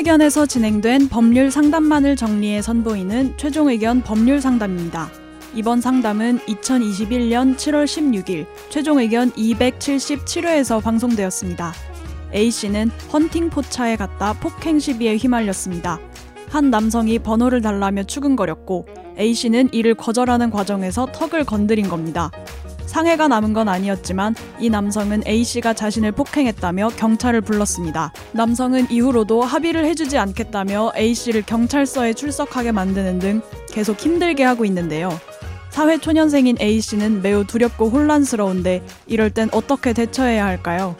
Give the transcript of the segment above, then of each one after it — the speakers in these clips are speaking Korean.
의견에서 진행된 법률 상담만을 정리해 선보이는 최종 의견 법률 상담입니다. 이번 상담은 2021년 7월 16일 최종 의견 277회에서 방송되었습니다. A씨는 헌팅 포차에 갔다 폭행 시비에 휘말렸습니다. 한 남성이 번호를 달라며 추근거렸고 A씨는 이를 거절하는 과정에서 턱을 건드린 겁니다. 상해가 남은 건 아니었지만 이 남성은 A씨가 자신을 폭행했다며 경찰을 불렀습니다. 남성은 이후로도 합의를 해주지 않겠다며 A씨를 경찰서에 출석하게 만드는 등 계속 힘들게 하고 있는데요. 사회초년생인 A씨는 매우 두렵고 혼란스러운데 이럴 땐 어떻게 대처해야 할까요?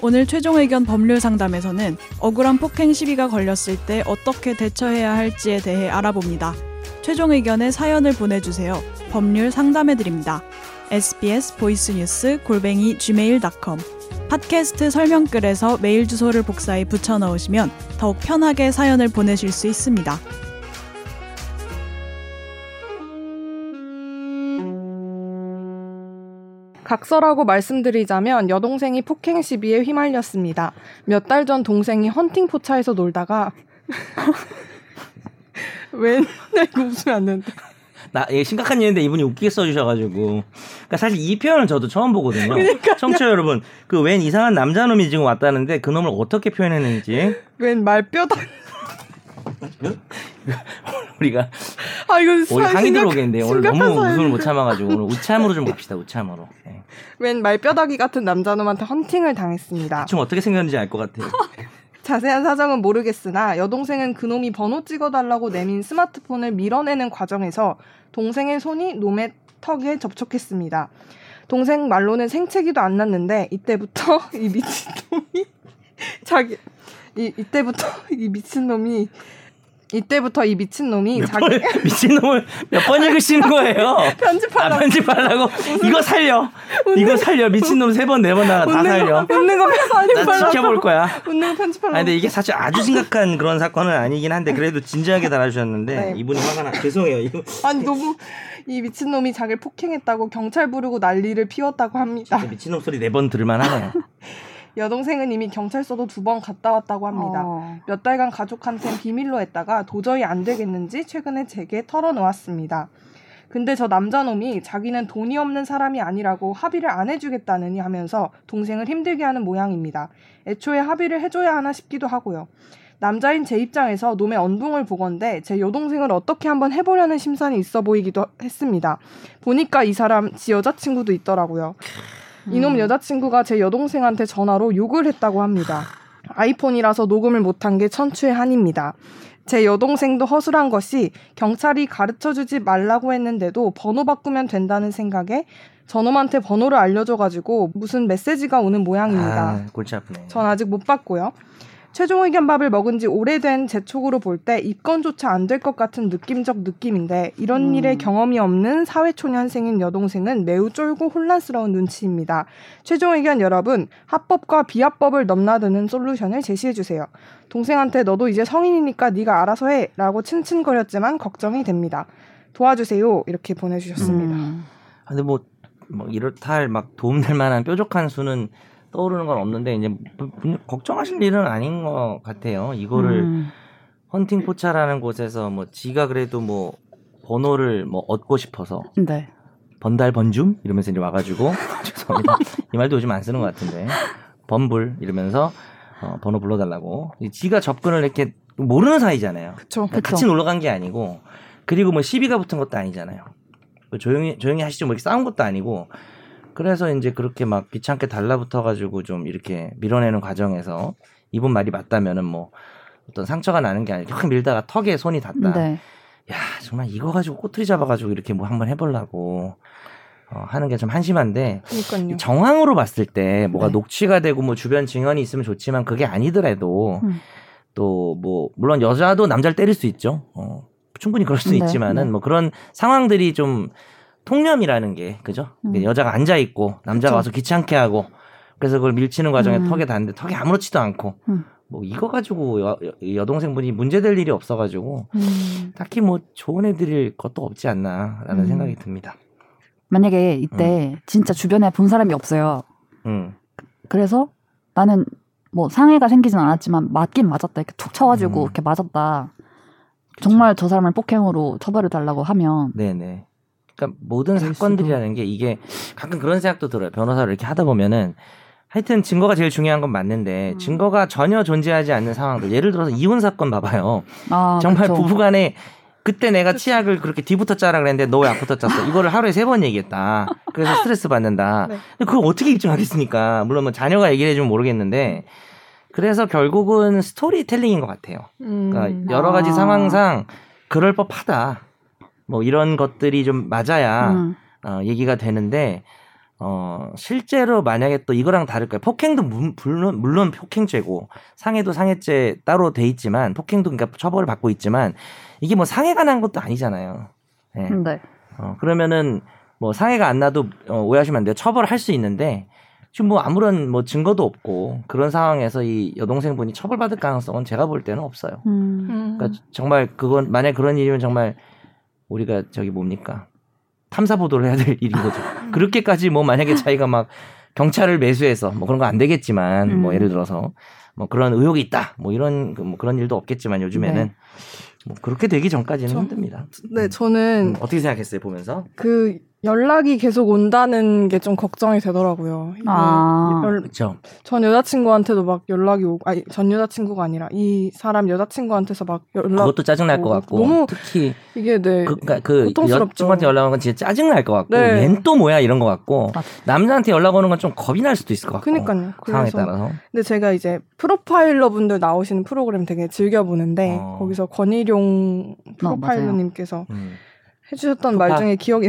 오늘 최종 의견 법률 상담에서는 억울한 폭행 시비가 걸렸을 때 어떻게 대처해야 할지에 대해 알아봅니다. 최종 의견에 사연을 보내주세요. 법률 상담해드립니다. Sbs 보이스뉴스 골뱅이 gmail.com 팟캐스트 설명글에서 메일 주소를 복사해 붙여 넣으시면 더욱 편하게 사연을 보내실 수 있습니다. 각서라고 말씀드리자면 여동생이 폭행 시비에 휘말렸습니다. 몇 달 전 동생이 헌팅 포차에서 놀다가 웬 이거 웃으면 안 되는데. 나 예, 심각한 일인데 이분이 웃기게 써주셔가지고 그러니까 사실 이 표현은 저도 처음 보거든요. 청취자 여러분 그 웬 이상한 남자놈이 지금 왔다는데 그 놈을 어떻게 표현했는지 웬 말뼈다. 우리가 아 이거 오늘 항의 심각- 들어오겠는데 오늘 너무 사연인데. 웃음을 못 참아가지고 오늘 우참으로 좀 갑시다 우참으로. 예. 웬 말뼈다귀 같은 남자놈한테 헌팅을 당했습니다. 좀 어떻게 생겼는지 알 것 같아요. 자세한 사정은 모르겠으나 여동생은 그놈이 번호 찍어달라고 내민 스마트폰을 밀어내는 과정에서 동생의 손이 놈의 턱에 접촉했습니다. 동생 말로는 생채기도 안 났는데 이때부터 이 미친놈이 자기 이 이때부터 이 미친놈이 이때부터 이 미친놈이 자기 미친놈을 몇 번 읽으시는 거예요? 아, 편집하라고? 이거 살려. 이거 살려. 미친놈 세 번 네 번 나다 살려. 웃는 거 나 편집하라고 지켜볼 거야. 웃는 거 편집하라고. 아니 근데 이게 사실 아주 심각한 그런 사건은 아니긴 한데 그래도 진지하게 달아주셨는데 네. 이분이 화가 나. 죄송해요. 이거. 아니 너무 이 미친놈이 자기를 폭행했다고 경찰 부르고 난리를 피웠다고 합니다. 미친놈 소리 네 번 들을만 하네요 여동생은 이미 경찰서도 두 번 갔다 왔다고 합니다. 어. 몇 달간 가족한텐 비밀로 했다가 도저히 안 되겠는지 최근에 제게 털어놓았습니다. 근데 저 남자놈이 자기는 돈이 없는 사람이 아니라고 합의를 안 해주겠다느니 하면서 동생을 힘들게 하는 모양입니다. 애초에 합의를 해줘야 하나 싶기도 하고요. 남자인 제 입장에서 놈의 언둥을 보건데 제 여동생을 어떻게 한번 해보려는 심산이 있어 보이기도 했습니다. 보니까 이 사람 지 여자친구도 있더라고요. 이놈 여자친구가 제 여동생한테 전화로 욕을 했다고 합니다. 아이폰이라서 녹음을 못한 게 천추의 한입니다. 제 여동생도 허술한 것이 경찰이 가르쳐 주지 말라고 했는데도 번호 바꾸면 된다는 생각에 저놈한테 번호를 알려줘가지고 무슨 메시지가 오는 모양입니다. 아 골치 아프네 전 아직 못 봤고요. 최종 의견 밥을 먹은 지 오래된 제 촉으로 볼 때 입건조차 안 될 것 같은 느낌적 느낌인데 이런 음. 일에 경험이 없는 사회초년생인 여동생은 매우 쫄고 혼란스러운 눈치입니다. 최종 의견 여러분 합법과 비합법을 넘나드는 솔루션을 제시해 주세요. 동생한테 너도 이제 성인이니까 네가 알아서 해라고 츤츤거렸지만 걱정이 됩니다. 도와주세요 이렇게 보내주셨습니다. 음. 아, 근데 뭐, 뭐 이렇다 할 막 도움될 만한 뾰족한 수는 떠오르는 건 없는데 이제 걱정하실 일은 아닌 것 같아요 이거를 음. 헌팅 포차라는 곳에서 뭐 지가 그래도 뭐 번호를 뭐 얻고 싶어서 네. 번달 번줌 이러면서 이제 와가지고 죄송합니다 이 말도 요즘 안 쓰는 것 같은데 번불 이러면서 어, 번호 불러달라고 이 지가 접근을 이렇게 모르는 사이잖아요 그렇죠. 그러니까 같이 놀러 간 게 아니고 그리고 뭐 시비가 붙은 것도 아니잖아요 뭐 조용히 조용히 하시죠 뭐 이렇게 싸운 것도 아니고 그래서 이제 그렇게 막 귀찮게 달라붙어 가지고 좀 이렇게 밀어내는 과정에서 이분 말이 맞다면은 뭐 어떤 상처가 나는 게 아니라 확 밀다가 턱에 손이 닿다 네. 야 정말 이거 가지고 꼬투리 잡아가지고 이렇게 뭐 한번 해보려고 어, 하는 게 좀 한심한데 그러니까요. 정황으로 봤을 때 뭐가 네. 녹취가 되고 뭐 주변 증언이 있으면 좋지만 그게 아니더라도 음. 또뭐 물론 여자도 남자를 때릴 수 있죠. 어, 충분히 그럴 수 네, 있지만은 네. 뭐 그런 상황들이 좀 통념이라는 게 그죠? 음. 여자가 앉아 있고 남자가 그쵸. 와서 귀찮게 하고 그래서 그걸 밀치는 과정에 음. 턱에 닿는데 턱이 아무렇지도 않고 음. 뭐 이거 가지고 여, 여- 여동생분이 문제될 일이 없어가지고 음. 딱히 뭐 조언해드릴 것도 없지 않나라는 음. 생각이 듭니다. 만약에 이때 진짜 주변에 본 사람이 없어요. 음. 그래서 나는 뭐 상해가 생기진 않았지만 맞긴 맞았다 이렇게 툭 쳐가지고 음. 이렇게 맞았다. 정말 저 사람을 폭행으로 처벌해 달라고 하면 네네. 그러니까 모든 사건들이라는 게 이게 가끔 그런 생각도 들어요. 변호사를 이렇게 하다 보면은 하여튼 증거가 제일 중요한 건 맞는데 음. 증거가 전혀 존재하지 않는 상황들. 예를 들어서 이혼 사건 봐봐요. 아, 정말 그쵸. 부부간에 그때 내가 치약을 그렇게 뒤부터 짜라 그랬는데 너 왜 앞부터 짰어? 이거를 하루에 세 번 얘기했다. 그래서 스트레스 받는다. 네. 근데 그걸 어떻게 입증하겠습니까? 물론 뭐 자녀가 얘기를 해주면 모르겠는데 그래서 결국은 스토리텔링인 것 같아요. 음. 그러니까 여러 가지 아. 상황상 그럴 법하다. 뭐 이런 것들이 좀 맞아야 음. 어, 얘기가 되는데 어, 실제로 만약에 또 이거랑 다를 거예요. 폭행도 무- 물론 물론 폭행죄고 상해도 상해죄 따로 돼 있지만 폭행도 그러니까 처벌을 받고 있지만 이게 뭐 상해가 난 것도 아니잖아요. 예. 네. 어, 그러면은 뭐 상해가 안 나도 어, 오해하시면 안 돼요. 처벌할 수 있는데 지금 뭐 아무런 뭐 증거도 없고 그런 상황에서 이 여동생분이 처벌받을 가능성은 제가 볼 때는 없어요. 음. 음. 그러니까 정말 그건 만약 그런 일이면 정말 우리가 저기 뭡니까 탐사 보도를 해야 될 일인 거죠. 그렇게까지 뭐 만약에 자기가 막 경찰을 매수해서 뭐 그런 거 안 되겠지만 뭐 음. 예를 들어서 뭐 그런 의혹이 있다 뭐 이런 그뭐 그런 일도 없겠지만 요즘에는 네. 뭐 그렇게 되기 전까지는 저- 힘듭니다. 네, 저는 음, 어떻게 생각했어요 보면서? 그 연락이 계속 온다는 게 좀 걱정이 되더라고요. 아. 열- 그렇죠. 전 여자친구한테도 막 연락이 오고, 아니, 전 여자친구가 아니라 이 사람 여자친구한테서 막 연락, 그것도 짜증 날것 어, 같고 너무 특히 이게 네. 그, 그러니까 그. 여자친구한테 연락 오는 건 진짜 짜증 날 것 같고 네. 얜또 뭐야 이런 것 같고 맞아. 남자한테 연락 오는 건 좀 겁이 날 수도 있을 것 같고 그니까요. 상황에 따라서 근데 제가 이제 프로파일러 분들 나오시는 프로그램 되게 즐겨 보는데 어. 거기서 권희룡 프로파일러님께서 음. 해주셨던 말. 중에 기억이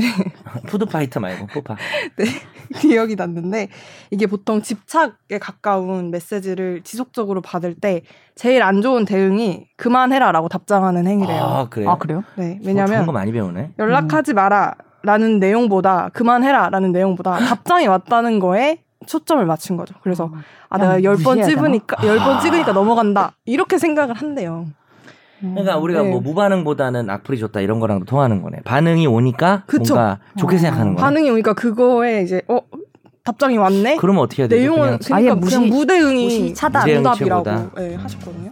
푸드파이터 말고 푸파 기억이 났는데 이게 보통 집착에 가까운 메시지를 지속적으로 받을 때 제일 안 좋은 대응이 그만해라라고 답장하는 행위래요. 아 그래요? 아 그래요? 네, 어, 왜냐하면 많이 배우네. 연락하지 마라 라는 내용보다 그만해라 라는 내용보다 답장이 왔다는 거에 초점을 맞춘 거죠. 그래서 아 그냥 내가 열 번 찍으니까 열 번 찍으니까 넘어간다 이렇게 생각을 한대요. 그러니까 우리가 네. 뭐 무반응보다는 악플이 좋다 이런 거랑도 통하는 거네. 반응이 오니까 그쵸. 뭔가 좋게 어. 생각하는 거네. 반응이 오니까 그거에 이제 어 답장이 왔네. 그러면 어떻게 해야 되죠? 내용은 그냥 그러니까 아예 그냥 무시- 무대응이 무시 차단. 무대응이 응답이라고 최고다. 예, 하셨거든요.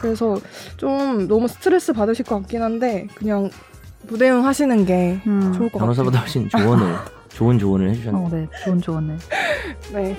그래서 좀 너무 스트레스 받으실 것 같긴 한데 그냥 무대응 하시는 게 음. 좋을 것 같아요. 변호사보다 훨씬 조언을 좋은 조언을 해주셨네요. 어, 네. 좋은 조언을. 네.